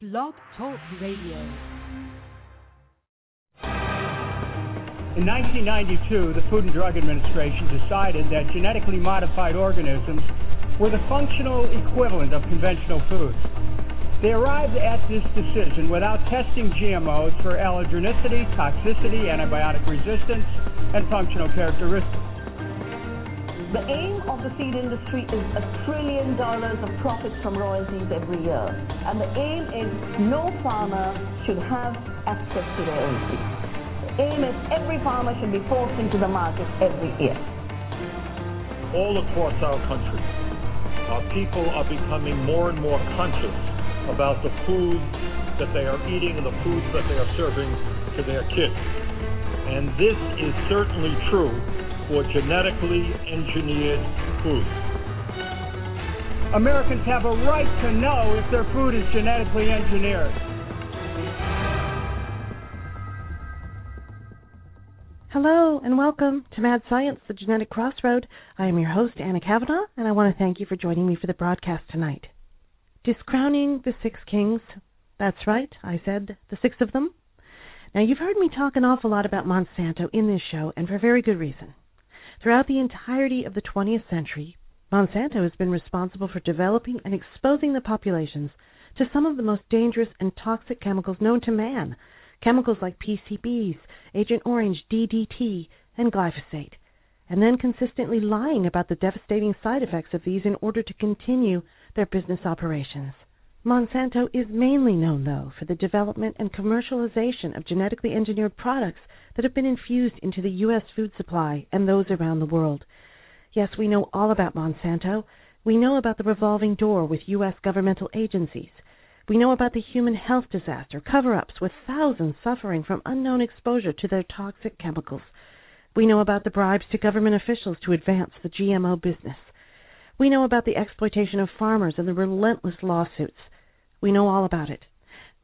Blog Talk Radio. In 1992, the Food and Drug Administration decided that genetically modified organisms were the functional equivalent of conventional foods. They arrived at this decision without testing GMOs for allergenicity, toxicity, antibiotic resistance, and functional characteristics. The aim of the seed industry is a trillion dollars of profits from royalties every year. And the aim is no farmer should have access to seed. The aim is every farmer should be forced into the market every year. All across our country, our people are becoming more and more conscious about the foods that they are eating and the foods that they are serving to their kids. And this is certainly true for genetically engineered food. Americans have a right to know if their food is genetically engineered. Hello and welcome to Mad Science, the Genetic Crossroad. I am your host, Anna Kavanaugh, and I want to thank you for joining me for the broadcast tonight. Discrowning the Six Kings. That's right, I said the six of them. Now, you've heard me talk an awful lot about Monsanto in this show, and for very good reason. Throughout the entirety of the 20th century, Monsanto has been responsible for developing and exposing the populations to some of the most dangerous and toxic chemicals known to man, chemicals like PCBs, Agent Orange, DDT, and glyphosate, and then consistently lying about the devastating side effects of these in order to continue their business operations. Monsanto is mainly known, though, for the development and commercialization of genetically engineered products that have been infused into the U.S. food supply and those around the world. Yes, we know all about Monsanto. We know about the revolving door with U.S. governmental agencies. We know about the human health disaster, cover ups with thousands suffering from unknown exposure to their toxic chemicals. We know about the bribes to government officials to advance the GMO business. We know about the exploitation of farmers and the relentless lawsuits. We know all about it.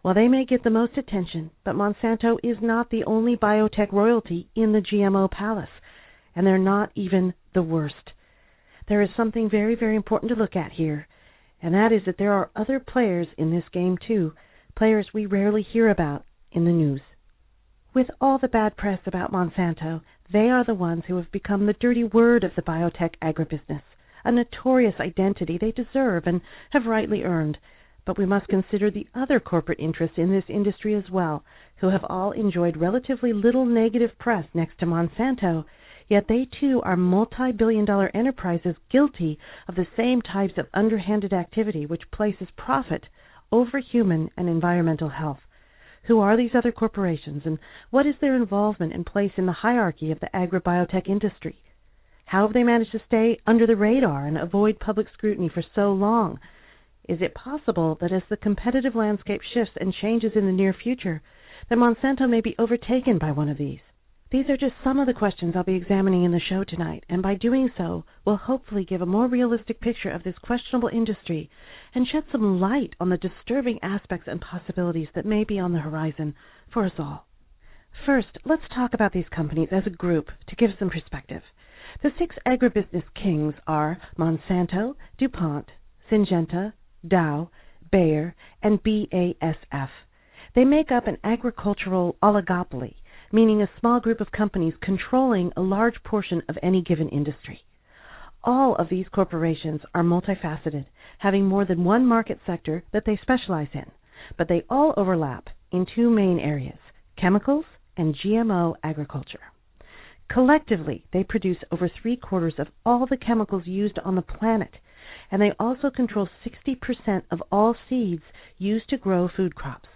Well, they may get the most attention, but Monsanto is not the only biotech royalty in the GMO palace, and they're not even the worst. There is something very, very important to look at here, and that is that there are other players in this game too, players we rarely hear about in the news. With all the bad press about Monsanto, they are the ones who have become the dirty word of the biotech agribusiness, a notorious identity they deserve and have rightly earned. But we must consider the other corporate interests in this industry as well, who have all enjoyed relatively little negative press next to Monsanto, yet they too are multi billion dollar enterprises guilty of the same types of underhanded activity which places profit over human and environmental health. Who are these other corporations, and what is their involvement and place in the hierarchy of the agribiotech industry? How have they managed to stay under the radar and avoid public scrutiny for so long? Is it possible that as the competitive landscape shifts and changes in the near future, that Monsanto may be overtaken by one of these? These are just some of the questions I'll be examining in the show tonight, and by doing so, we'll hopefully give a more realistic picture of this questionable industry and shed some light on the disturbing aspects and possibilities that may be on the horizon for us all. First, let's talk about these companies as a group to give some perspective. The six agribusiness kings are Monsanto, DuPont, Syngenta, Dow, Bayer, and BASF. They make up an agricultural oligopoly, meaning a small group of companies controlling a large portion of any given industry. All of these corporations are multifaceted, having more than one market sector that they specialize in, but they all overlap in two main areas chemicals and GMO agriculture. Collectively, they produce over three quarters of all the chemicals used on the planet and they also control 60% of all seeds used to grow food crops.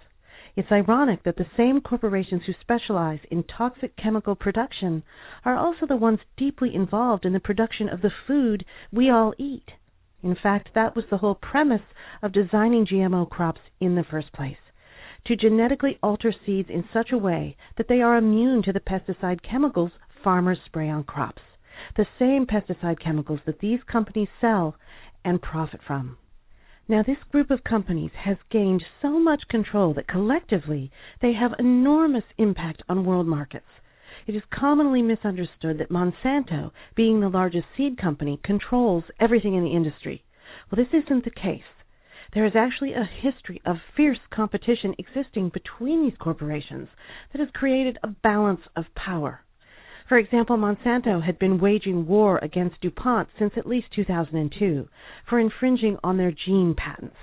It's ironic that the same corporations who specialize in toxic chemical production are also the ones deeply involved in the production of the food we all eat. In fact, that was the whole premise of designing GMO crops in the first place to genetically alter seeds in such a way that they are immune to the pesticide chemicals farmers spray on crops. The same pesticide chemicals that these companies sell and profit from. Now, this group of companies has gained so much control that collectively they have enormous impact on world markets. It is commonly misunderstood that Monsanto, being the largest seed company, controls everything in the industry. Well, this isn't the case. There is actually a history of fierce competition existing between these corporations that has created a balance of power. For example, Monsanto had been waging war against DuPont since at least 2002 for infringing on their gene patents.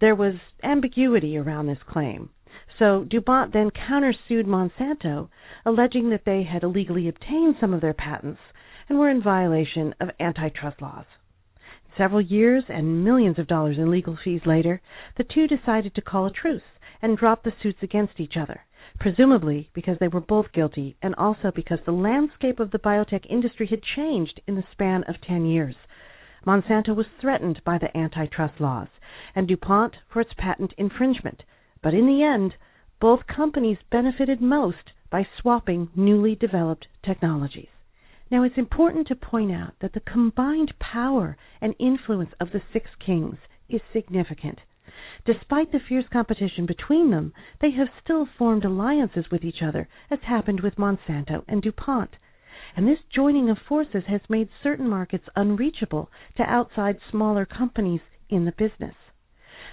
There was ambiguity around this claim. So DuPont then countersued Monsanto, alleging that they had illegally obtained some of their patents and were in violation of antitrust laws. Several years and millions of dollars in legal fees later, the two decided to call a truce and drop the suits against each other presumably because they were both guilty and also because the landscape of the biotech industry had changed in the span of 10 years. Monsanto was threatened by the antitrust laws, and DuPont for its patent infringement. But in the end, both companies benefited most by swapping newly developed technologies. Now, it's important to point out that the combined power and influence of the Six Kings is significant. Despite the fierce competition between them, they have still formed alliances with each other, as happened with Monsanto and DuPont. And this joining of forces has made certain markets unreachable to outside smaller companies in the business.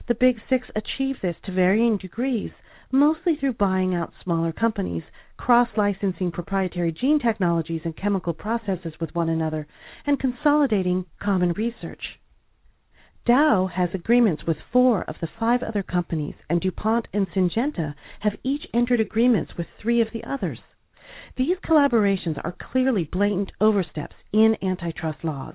The Big Six achieve this to varying degrees, mostly through buying out smaller companies, cross licensing proprietary gene technologies and chemical processes with one another, and consolidating common research. Dow has agreements with four of the five other companies, and DuPont and Syngenta have each entered agreements with three of the others. These collaborations are clearly blatant oversteps in antitrust laws,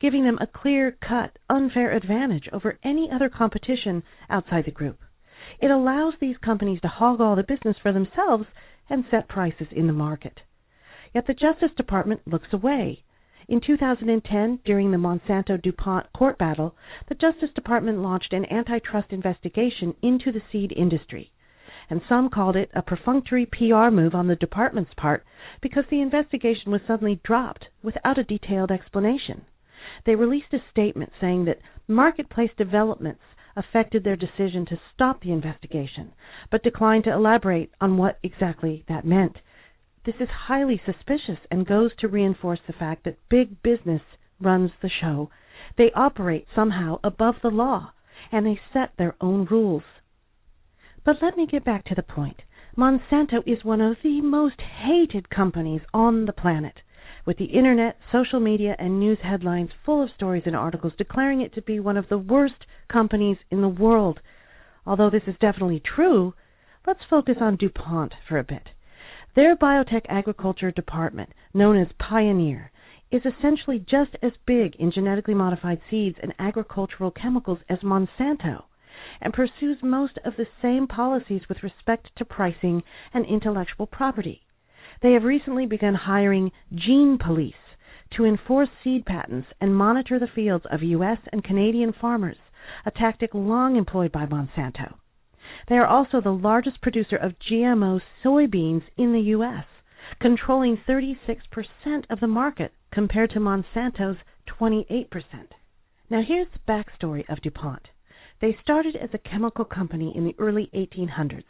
giving them a clear cut, unfair advantage over any other competition outside the group. It allows these companies to hog all the business for themselves and set prices in the market. Yet the Justice Department looks away in 2010, during the Monsanto DuPont court battle, the Justice Department launched an antitrust investigation into the seed industry. And some called it a perfunctory PR move on the department's part because the investigation was suddenly dropped without a detailed explanation. They released a statement saying that marketplace developments affected their decision to stop the investigation, but declined to elaborate on what exactly that meant. This is highly suspicious and goes to reinforce the fact that big business runs the show. They operate somehow above the law, and they set their own rules. But let me get back to the point. Monsanto is one of the most hated companies on the planet, with the internet, social media, and news headlines full of stories and articles declaring it to be one of the worst companies in the world. Although this is definitely true, let's focus on DuPont for a bit. Their biotech agriculture department, known as Pioneer, is essentially just as big in genetically modified seeds and agricultural chemicals as Monsanto, and pursues most of the same policies with respect to pricing and intellectual property. They have recently begun hiring gene police to enforce seed patents and monitor the fields of U.S. and Canadian farmers, a tactic long employed by Monsanto. They are also the largest producer of GMO soybeans in the U.S., controlling 36% of the market compared to Monsanto's 28%. Now, here's the backstory of DuPont. They started as a chemical company in the early 1800s,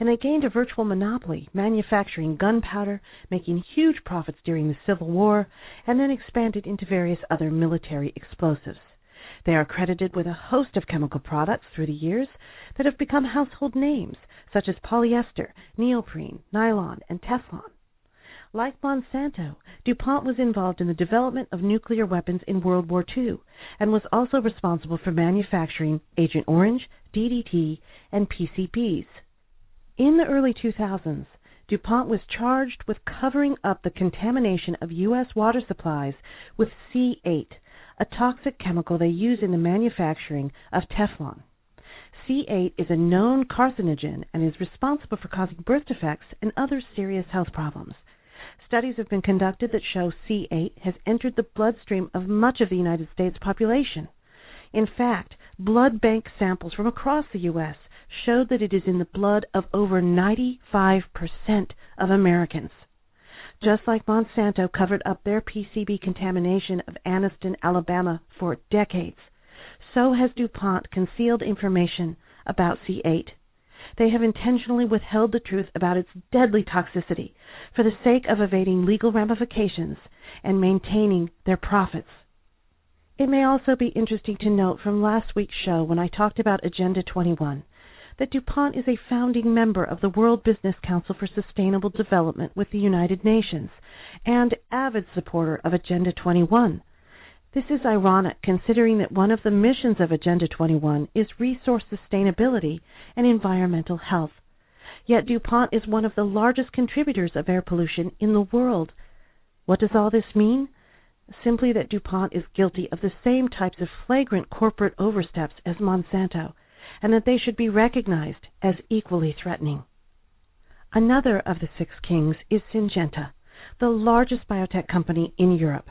and they gained a virtual monopoly, manufacturing gunpowder, making huge profits during the Civil War, and then expanded into various other military explosives. They are credited with a host of chemical products through the years that have become household names, such as polyester, neoprene, nylon, and Teflon. Like Monsanto, DuPont was involved in the development of nuclear weapons in World War II and was also responsible for manufacturing Agent Orange, DDT, and PCBs. In the early 2000s, DuPont was charged with covering up the contamination of U.S. water supplies with C8, a toxic chemical they use in the manufacturing of Teflon. C8 is a known carcinogen and is responsible for causing birth defects and other serious health problems. Studies have been conducted that show C8 has entered the bloodstream of much of the United States population. In fact, blood bank samples from across the U.S. showed that it is in the blood of over 95% of Americans. Just like Monsanto covered up their PCB contamination of Anniston, Alabama for decades, so has DuPont concealed information about C8. They have intentionally withheld the truth about its deadly toxicity for the sake of evading legal ramifications and maintaining their profits. It may also be interesting to note from last week's show when I talked about Agenda 21 that DuPont is a founding member of the World Business Council for Sustainable Development with the United Nations and avid supporter of Agenda 21. This is ironic considering that one of the missions of Agenda 21 is resource sustainability and environmental health. Yet DuPont is one of the largest contributors of air pollution in the world. What does all this mean? simply that DuPont is guilty of the same types of flagrant corporate oversteps as Monsanto, and that they should be recognized as equally threatening. Another of the Six Kings is Syngenta, the largest biotech company in Europe.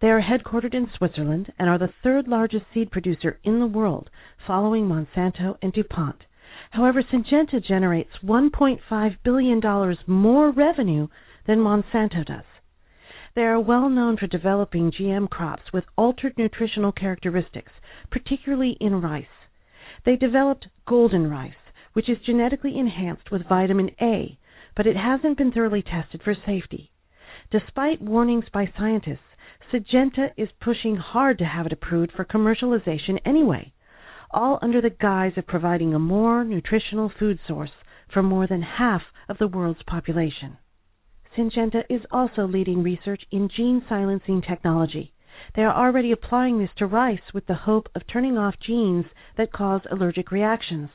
They are headquartered in Switzerland and are the third largest seed producer in the world, following Monsanto and DuPont. However, Syngenta generates $1.5 billion more revenue than Monsanto does. They are well known for developing GM crops with altered nutritional characteristics, particularly in rice. They developed golden rice, which is genetically enhanced with vitamin A, but it hasn't been thoroughly tested for safety. Despite warnings by scientists, Syngenta is pushing hard to have it approved for commercialization anyway, all under the guise of providing a more nutritional food source for more than half of the world's population. Syngenta is also leading research in gene silencing technology. They are already applying this to rice with the hope of turning off genes that cause allergic reactions.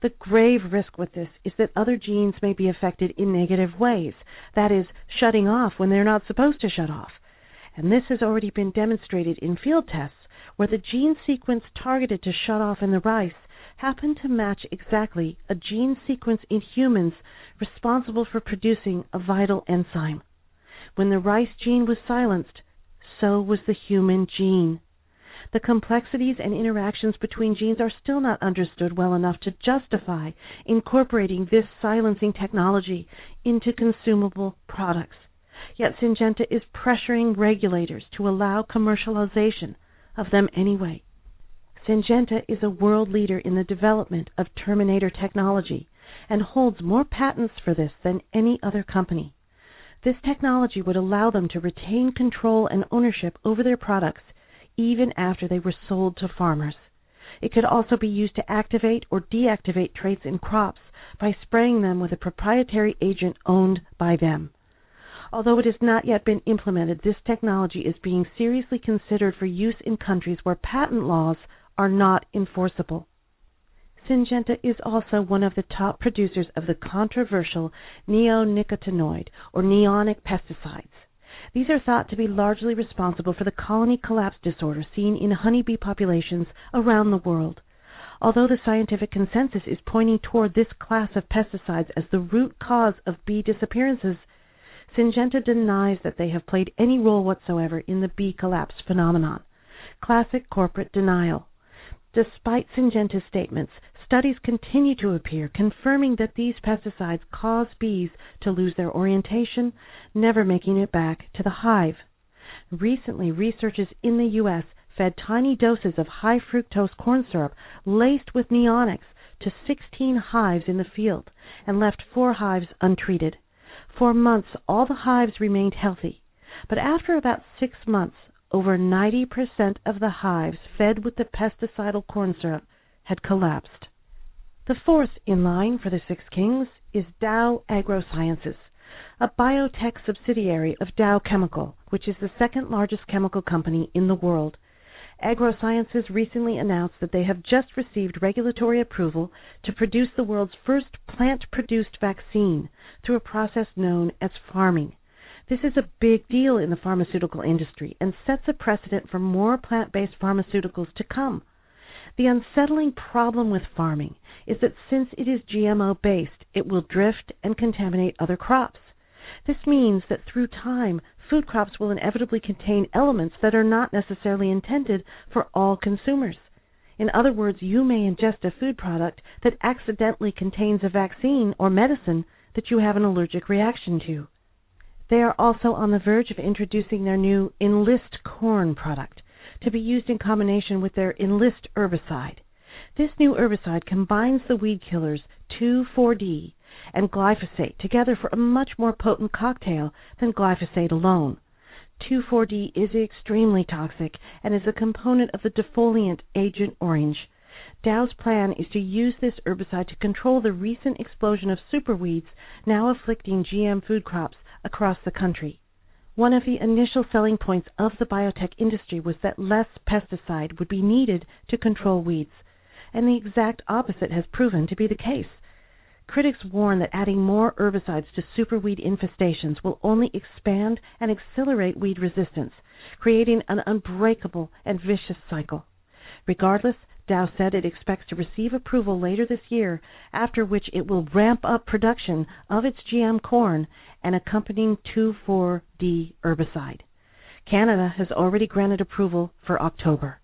The grave risk with this is that other genes may be affected in negative ways, that is, shutting off when they're not supposed to shut off. And this has already been demonstrated in field tests where the gene sequence targeted to shut off in the rice happened to match exactly a gene sequence in humans responsible for producing a vital enzyme. When the rice gene was silenced, so was the human gene. The complexities and interactions between genes are still not understood well enough to justify incorporating this silencing technology into consumable products. Yet Syngenta is pressuring regulators to allow commercialization of them anyway. Syngenta is a world leader in the development of terminator technology and holds more patents for this than any other company. This technology would allow them to retain control and ownership over their products even after they were sold to farmers. It could also be used to activate or deactivate traits in crops by spraying them with a proprietary agent owned by them. Although it has not yet been implemented, this technology is being seriously considered for use in countries where patent laws are not enforceable. Syngenta is also one of the top producers of the controversial neonicotinoid or neonic pesticides. These are thought to be largely responsible for the colony collapse disorder seen in honeybee populations around the world. Although the scientific consensus is pointing toward this class of pesticides as the root cause of bee disappearances, Syngenta denies that they have played any role whatsoever in the bee collapse phenomenon. Classic corporate denial. Despite Syngenta's statements, studies continue to appear confirming that these pesticides cause bees to lose their orientation, never making it back to the hive. Recently, researchers in the U.S. fed tiny doses of high fructose corn syrup laced with neonics to 16 hives in the field and left four hives untreated. For months, all the hives remained healthy, but after about six months, over 90% of the hives fed with the pesticidal corn syrup had collapsed. The fourth in line for the Six Kings is Dow AgroSciences, a biotech subsidiary of Dow Chemical, which is the second largest chemical company in the world. AgroSciences recently announced that they have just received regulatory approval to produce the world's first plant produced vaccine through a process known as pharming. This is a big deal in the pharmaceutical industry and sets a precedent for more plant based pharmaceuticals to come. The unsettling problem with pharming is that since it is GMO based, it will drift and contaminate other crops. This means that through time, food crops will inevitably contain elements that are not necessarily intended for all consumers. In other words, you may ingest a food product that accidentally contains a vaccine or medicine that you have an allergic reaction to. They are also on the verge of introducing their new Enlist corn product to be used in combination with their Enlist herbicide. This new herbicide combines the weed killers 2,4-D and glyphosate together for a much more potent cocktail than glyphosate alone. 2,4-D is extremely toxic and is a component of the defoliant Agent Orange. Dow's plan is to use this herbicide to control the recent explosion of superweeds now afflicting GM food crops across the country. One of the initial selling points of the biotech industry was that less pesticide would be needed to control weeds, and the exact opposite has proven to be the case. Critics warn that adding more herbicides to superweed infestations will only expand and accelerate weed resistance, creating an unbreakable and vicious cycle. Regardless, Dow said it expects to receive approval later this year, after which it will ramp up production of its GM corn and accompanying 2,4-D herbicide. Canada has already granted approval for October.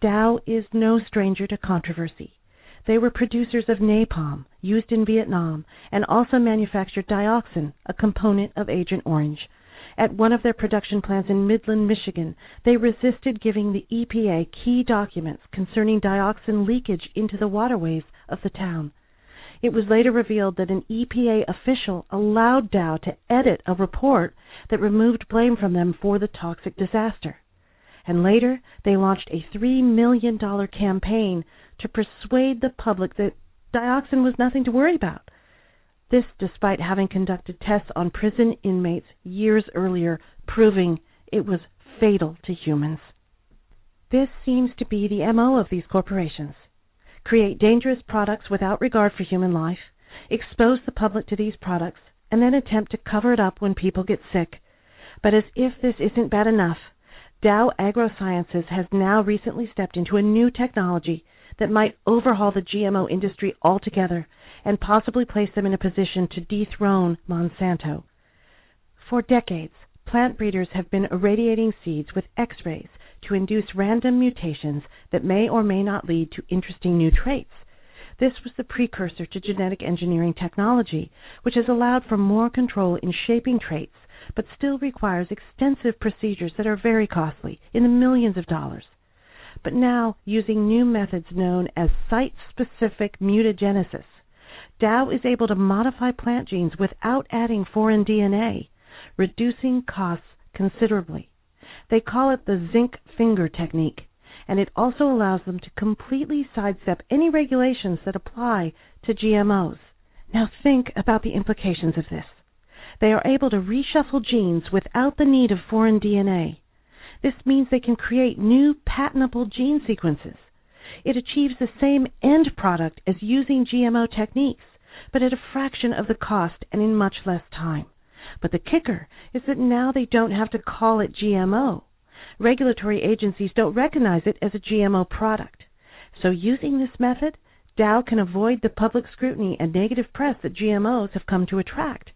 Dow is no stranger to controversy. They were producers of napalm, used in Vietnam, and also manufactured dioxin, a component of Agent Orange. At one of their production plants in Midland, Michigan, they resisted giving the EPA key documents concerning dioxin leakage into the waterways of the town. It was later revealed that an EPA official allowed Dow to edit a report that removed blame from them for the toxic disaster. And later they launched a $3 million campaign to persuade the public that dioxin was nothing to worry about. This despite having conducted tests on prison inmates years earlier, proving it was fatal to humans. This seems to be the MO of these corporations create dangerous products without regard for human life, expose the public to these products, and then attempt to cover it up when people get sick. But as if this isn't bad enough, Dow AgroSciences has now recently stepped into a new technology that might overhaul the GMO industry altogether and possibly place them in a position to dethrone Monsanto. For decades, plant breeders have been irradiating seeds with X-rays to induce random mutations that may or may not lead to interesting new traits. This was the precursor to genetic engineering technology, which has allowed for more control in shaping traits, but still requires extensive procedures that are very costly, in the millions of dollars. But now, using new methods known as site specific mutagenesis, Dow is able to modify plant genes without adding foreign DNA, reducing costs considerably. They call it the zinc finger technique, and it also allows them to completely sidestep any regulations that apply to GMOs. Now think about the implications of this. They are able to reshuffle genes without the need of foreign DNA. This means they can create new patentable gene sequences. It achieves the same end product as using GMO techniques, but at a fraction of the cost and in much less time. But the kicker is that now they don't have to call it GMO. Regulatory agencies don't recognize it as a GMO product. So using this method, Dow can avoid the public scrutiny and negative press that GMOs have come to attract.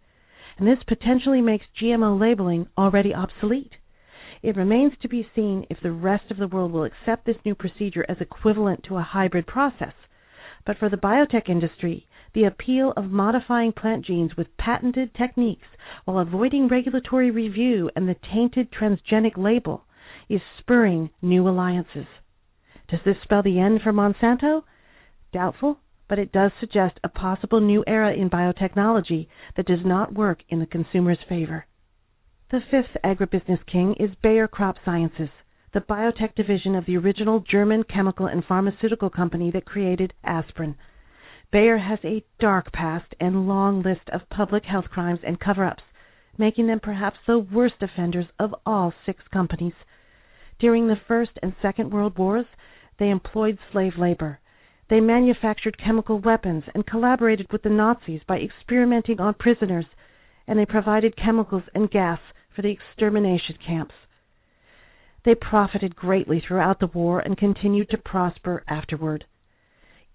And this potentially makes GMO labeling already obsolete. It remains to be seen if the rest of the world will accept this new procedure as equivalent to a hybrid process. But for the biotech industry, the appeal of modifying plant genes with patented techniques while avoiding regulatory review and the tainted transgenic label is spurring new alliances. Does this spell the end for Monsanto? Doubtful, but it does suggest a possible new era in biotechnology that does not work in the consumer's favor. The fifth agribusiness king is Bayer Crop Sciences, the biotech division of the original German chemical and pharmaceutical company that created aspirin. Bayer has a dark past and long list of public health crimes and cover ups, making them perhaps the worst offenders of all six companies. During the First and Second World Wars, they employed slave labor. They manufactured chemical weapons and collaborated with the Nazis by experimenting on prisoners, and they provided chemicals and gas for the extermination camps. They profited greatly throughout the war and continued to prosper afterward.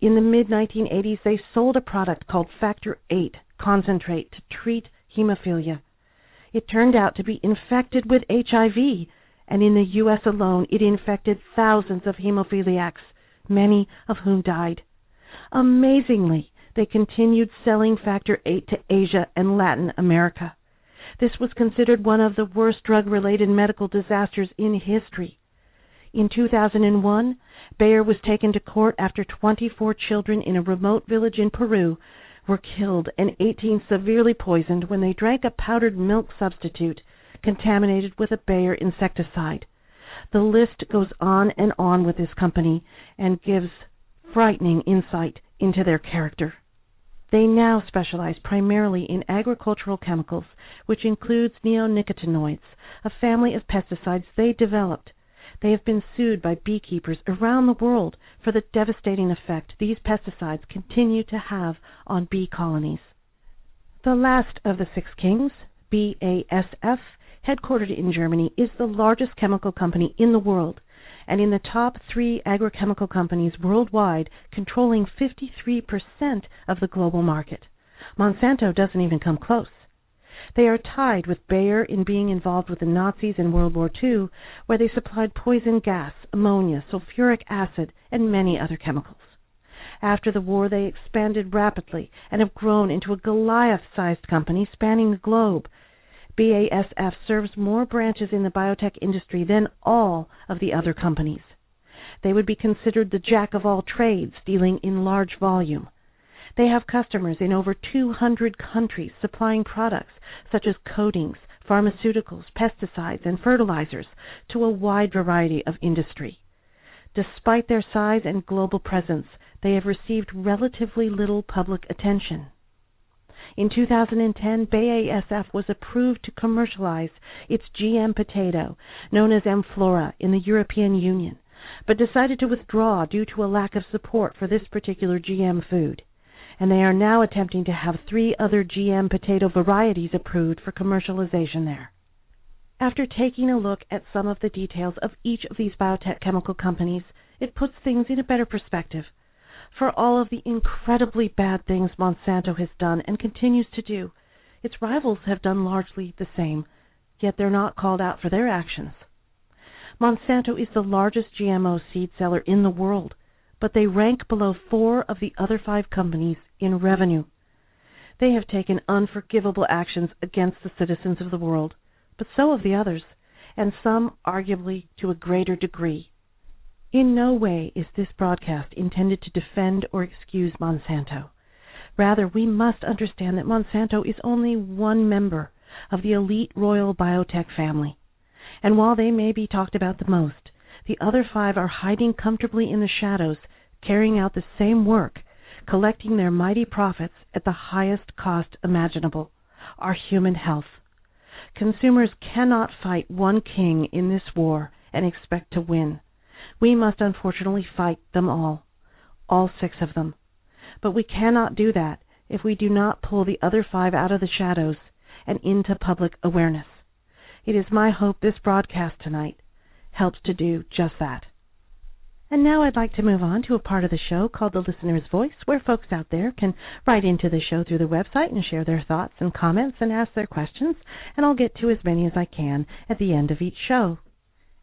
In the mid 1980s, they sold a product called Factor VIII concentrate to treat hemophilia. It turned out to be infected with HIV, and in the U.S. alone, it infected thousands of hemophiliacs, many of whom died. Amazingly, they continued selling Factor VIII to Asia and Latin America. This was considered one of the worst drug related medical disasters in history. In 2001, Bayer was taken to court after 24 children in a remote village in Peru were killed and 18 severely poisoned when they drank a powdered milk substitute contaminated with a Bayer insecticide. The list goes on and on with this company and gives frightening insight into their character. They now specialize primarily in agricultural chemicals, which includes neonicotinoids, a family of pesticides they developed. They have been sued by beekeepers around the world for the devastating effect these pesticides continue to have on bee colonies. The last of the six kings, BASF, headquartered in Germany, is the largest chemical company in the world and in the top three agrochemical companies worldwide, controlling 53% of the global market. Monsanto doesn't even come close. They are tied with Bayer in being involved with the Nazis in World War II, where they supplied poison gas, ammonia, sulfuric acid, and many other chemicals. After the war, they expanded rapidly and have grown into a Goliath sized company spanning the globe, BASF serves more branches in the biotech industry than all of the other companies. They would be considered the jack of all trades, dealing in large volume. They have customers in over 200 countries supplying products such as coatings, pharmaceuticals, pesticides, and fertilizers to a wide variety of industry. Despite their size and global presence, they have received relatively little public attention. In 2010, BASF was approved to commercialize its GM potato, known as Amflora, in the European Union, but decided to withdraw due to a lack of support for this particular GM food. And they are now attempting to have three other GM potato varieties approved for commercialization there. After taking a look at some of the details of each of these biotech chemical companies, it puts things in a better perspective for all of the incredibly bad things Monsanto has done and continues to do. Its rivals have done largely the same, yet they're not called out for their actions. Monsanto is the largest GMO seed seller in the world, but they rank below four of the other five companies in revenue. They have taken unforgivable actions against the citizens of the world, but so have the others, and some arguably to a greater degree. In no way is this broadcast intended to defend or excuse Monsanto. Rather, we must understand that Monsanto is only one member of the elite royal biotech family. And while they may be talked about the most, the other five are hiding comfortably in the shadows, carrying out the same work, collecting their mighty profits at the highest cost imaginable our human health. Consumers cannot fight one king in this war and expect to win. We must unfortunately fight them all, all six of them. But we cannot do that if we do not pull the other five out of the shadows and into public awareness. It is my hope this broadcast tonight helps to do just that. And now I'd like to move on to a part of the show called The Listener's Voice, where folks out there can write into the show through the website and share their thoughts and comments and ask their questions, and I'll get to as many as I can at the end of each show.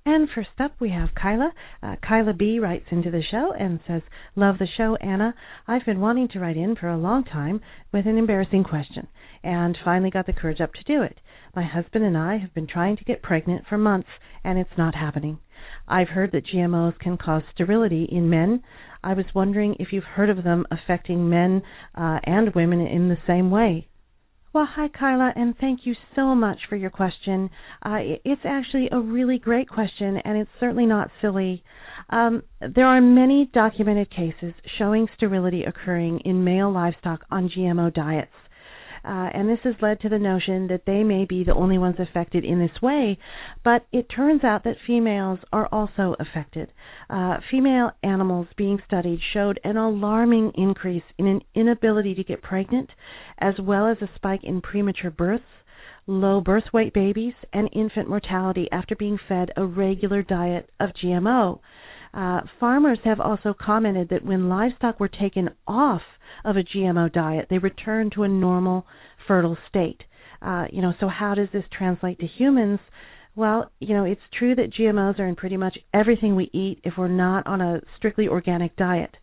And first up, we have Kyla. Uh, Kyla B writes into the show and says, Love the show, Anna. I've been wanting to write in for a long time with an embarrassing question and finally got the courage up to do it. My husband and I have been trying to get pregnant for months and it's not happening. I've heard that GMOs can cause sterility in men. I was wondering if you've heard of them affecting men uh, and women in the same way. Well, hi, Kyla, and thank you so much for your question. Uh, it's actually a really great question, and it's certainly not silly. Um, there are many documented cases showing sterility occurring in male livestock on GMO diets. Uh, and this has led to the notion that they may be the only ones affected in this way, but it turns out that females are also affected. Uh, female animals being studied showed an alarming increase in an inability to get pregnant, as well as a spike in premature births, low birth weight babies, and infant mortality after being fed a regular diet of GMO. Uh, farmers have also commented that when livestock were taken off of a GMO diet, they return to a normal fertile state. Uh, you know, so how does this translate to humans? Well, you know, it's true that GMOs are in pretty much everything we eat if we're not on a strictly organic diet.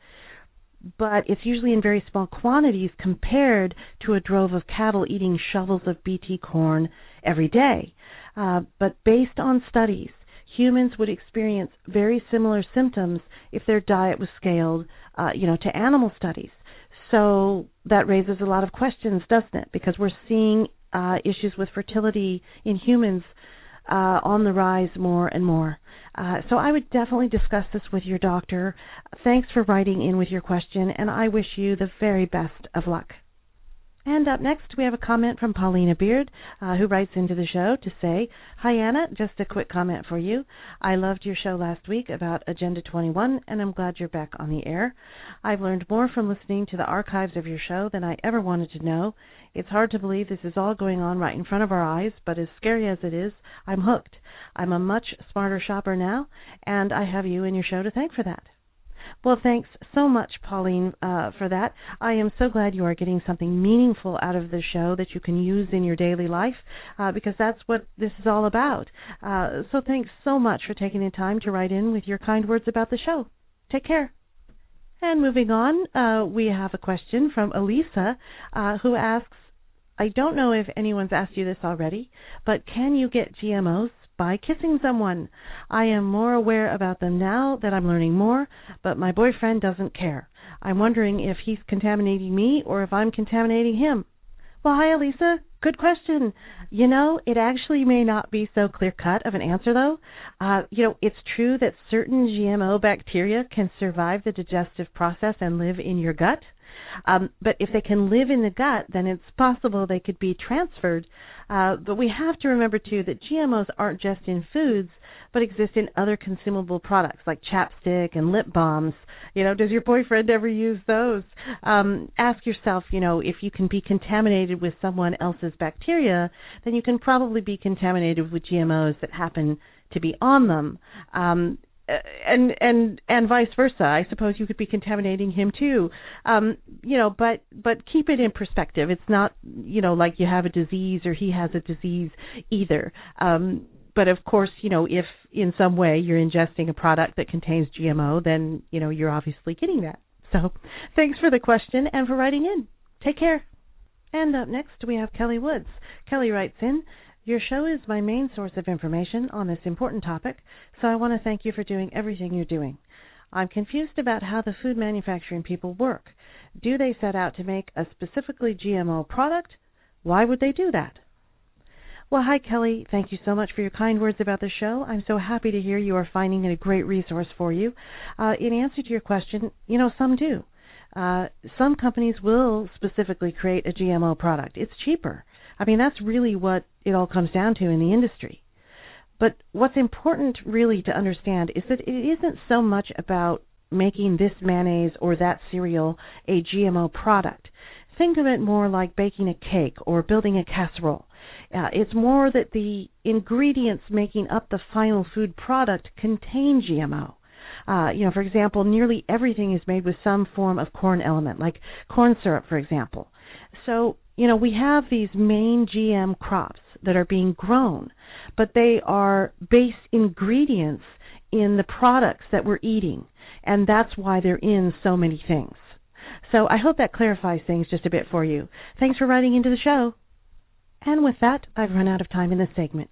But it's usually in very small quantities compared to a drove of cattle eating shovels of BT corn every day. Uh, but based on studies, humans would experience very similar symptoms if their diet was scaled, uh, you know, to animal studies. So that raises a lot of questions, doesn't it? Because we're seeing uh, issues with fertility in humans uh, on the rise more and more. Uh, so I would definitely discuss this with your doctor. Thanks for writing in with your question, and I wish you the very best of luck. And up next, we have a comment from Paulina Beard, uh, who writes into the show to say, Hi, Anna. Just a quick comment for you. I loved your show last week about Agenda 21, and I'm glad you're back on the air. I've learned more from listening to the archives of your show than I ever wanted to know. It's hard to believe this is all going on right in front of our eyes, but as scary as it is, I'm hooked. I'm a much smarter shopper now, and I have you and your show to thank for that. Well, thanks so much, Pauline, uh, for that. I am so glad you are getting something meaningful out of the show that you can use in your daily life, uh, because that's what this is all about. Uh, so thanks so much for taking the time to write in with your kind words about the show. Take care. And moving on, uh, we have a question from Elisa, uh, who asks, I don't know if anyone's asked you this already, but can you get GMOs by kissing someone. I am more aware about them now that I'm learning more, but my boyfriend doesn't care. I'm wondering if he's contaminating me or if I'm contaminating him. Well, hi, Elisa. Good question. You know, it actually may not be so clear cut of an answer, though. Uh, you know, it's true that certain GMO bacteria can survive the digestive process and live in your gut. Um, but if they can live in the gut, then it's possible they could be transferred. Uh, but we have to remember too that GMOs aren't just in foods, but exist in other consumable products like chapstick and lip balms. You know, does your boyfriend ever use those? Um, ask yourself, you know, if you can be contaminated with someone else's bacteria, then you can probably be contaminated with GMOs that happen to be on them. Um, and and and vice versa. I suppose you could be contaminating him too. Um, you know, but but keep it in perspective. It's not you know like you have a disease or he has a disease either. Um, but of course, you know, if in some way you're ingesting a product that contains GMO, then you know you're obviously getting that. So, thanks for the question and for writing in. Take care. And up next we have Kelly Woods. Kelly writes in, your show is my main source of information on this important topic, so I want to thank you for doing everything you're doing. I'm confused about how the food manufacturing people work. Do they set out to make a specifically GMO product? Why would they do that? Well, hi, Kelly. Thank you so much for your kind words about the show. I'm so happy to hear you are finding it a great resource for you. Uh, in answer to your question, you know, some do. Uh, some companies will specifically create a GMO product. It's cheaper. I mean, that's really what it all comes down to in the industry. But what's important really to understand is that it isn't so much about making this mayonnaise or that cereal a GMO product. Think of it more like baking a cake or building a casserole. Uh, it's more that the ingredients making up the final food product contain GMO. Uh, you know, for example, nearly everything is made with some form of corn element, like corn syrup, for example. So you know, we have these main GM crops that are being grown, but they are base ingredients in the products that we're eating, and that's why they're in so many things. So I hope that clarifies things just a bit for you. Thanks for writing into the show. And with that, I've run out of time in this segment.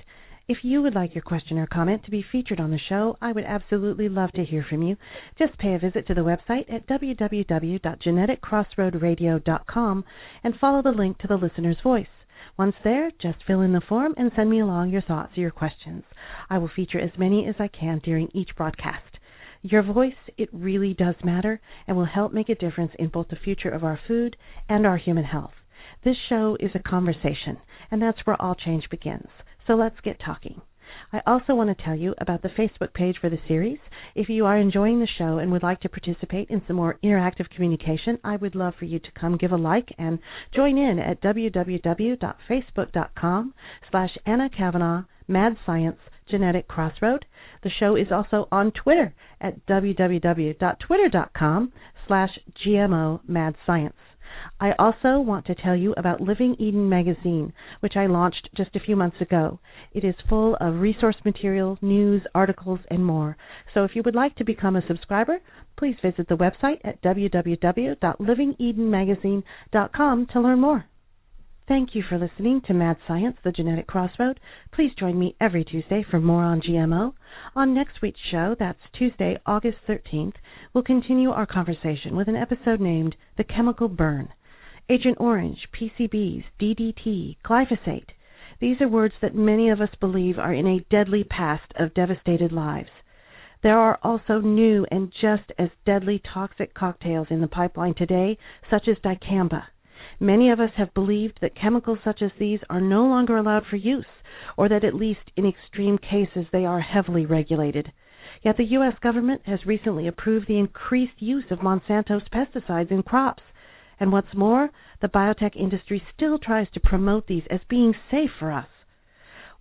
If you would like your question or comment to be featured on the show, I would absolutely love to hear from you. Just pay a visit to the website at www.geneticcrossroadradio.com and follow the link to the listener's voice. Once there, just fill in the form and send me along your thoughts or your questions. I will feature as many as I can during each broadcast. Your voice, it really does matter and will help make a difference in both the future of our food and our human health. This show is a conversation, and that's where all change begins. So let's get talking. I also want to tell you about the Facebook page for the series. If you are enjoying the show and would like to participate in some more interactive communication, I would love for you to come give a like and join in at www.facebook.com slash Anna Kavanaugh Mad Science Genetic Crossroad. The show is also on Twitter at www.twitter.com slash GMO Mad Science. I also want to tell you about Living Eden magazine, which I launched just a few months ago. It is full of resource material, news, articles, and more. So if you would like to become a subscriber, please visit the website at www.livingedenmagazine.com to learn more. Thank you for listening to Mad Science, the Genetic Crossroad. Please join me every Tuesday for more on GMO. On next week's show, that's Tuesday, August 13th, we'll continue our conversation with an episode named The Chemical Burn. Agent Orange, PCBs, DDT, glyphosate. These are words that many of us believe are in a deadly past of devastated lives. There are also new and just as deadly toxic cocktails in the pipeline today, such as dicamba. Many of us have believed that chemicals such as these are no longer allowed for use, or that at least in extreme cases they are heavily regulated. Yet the U.S. government has recently approved the increased use of Monsanto's pesticides in crops. And what's more, the biotech industry still tries to promote these as being safe for us.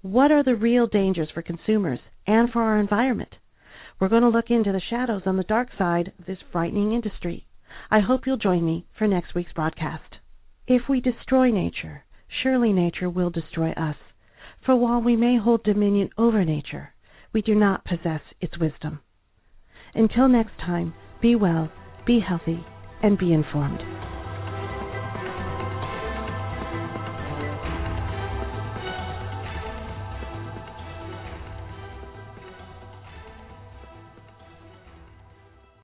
What are the real dangers for consumers and for our environment? We're going to look into the shadows on the dark side of this frightening industry. I hope you'll join me for next week's broadcast. If we destroy nature, surely nature will destroy us. For while we may hold dominion over nature, we do not possess its wisdom. Until next time, be well, be healthy, and be informed.